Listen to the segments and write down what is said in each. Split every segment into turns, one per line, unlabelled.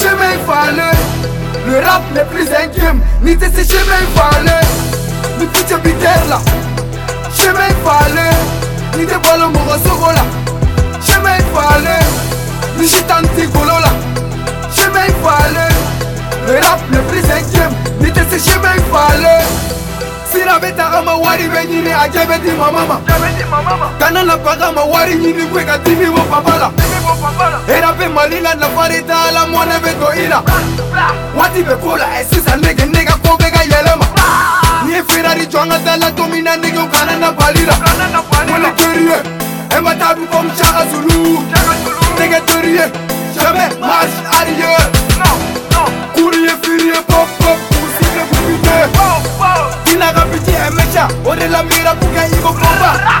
chemin valleux Le rap n'est plus un game, ni de ces chemins valleux Le petit habitaire là, chemin valleux Ni de bolo morosogo là, chemin valleux Le gitan golo là, chemin valleux Le rap n'est plus un game, ni de Chemin chemins Si la bɛ taga ma wari bɛ ɲini a jɛ ma mama kana na baga ma wari ɲini koyi ka dimi wo papa la ila nafaritala mwana veto ila wati vekula esisa eh, ndege ndega ko veka yelema niefirari jwanga tala tomina ndege ukana na balira mwana terie ema eh, tabu ko mchaka zulu ndege terie jame mas arie kurie firie pop pop kusike kupite inakapiti emesha eh, orela mira kuka iko kopa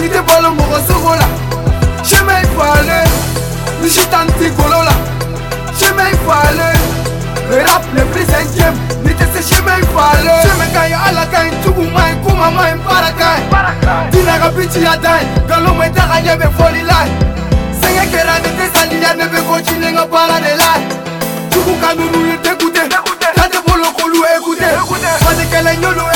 nite bolongo kosokola chemin ifale nishitanti kolola chemin ifale rap le plus cinquième nite se chemin ifale chemin kai alakai ntubu mai kuma mai mparakai dinaka bici ya dai galomo etaka nyebe folilai sengekera nete sandiya nebe kocinenga bara de lai tukukanunu ye tekute tate bolokolu ekute batekele nyolo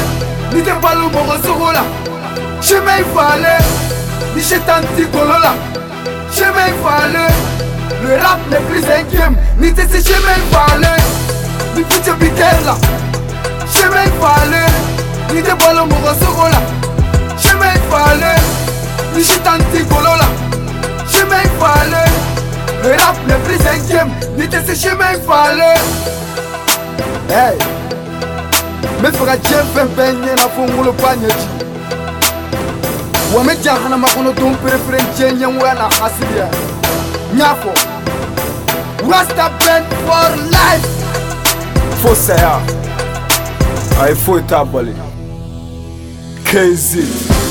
nite balumoko sokola shema ifale nishetanti kolola shema ifale le rap n'est plus un game nite se shema ifale nifute bikela shema ifale nite balumoko sokola shema ifale nishetanti kolola shema ifale le rap n'est plus un game nite se shema ifale
hey. n bɛ fɛ ka diɲɛ fɛn bɛɛ ɲɛna fo n woloba ɲɛji wa n bɛ jan hanama kɔnɔ don perepere n diɲɛ ɲɛngoya na hasiriya n y'a fɔ rasta bend for life fo saya a ye foyi t'a bali kz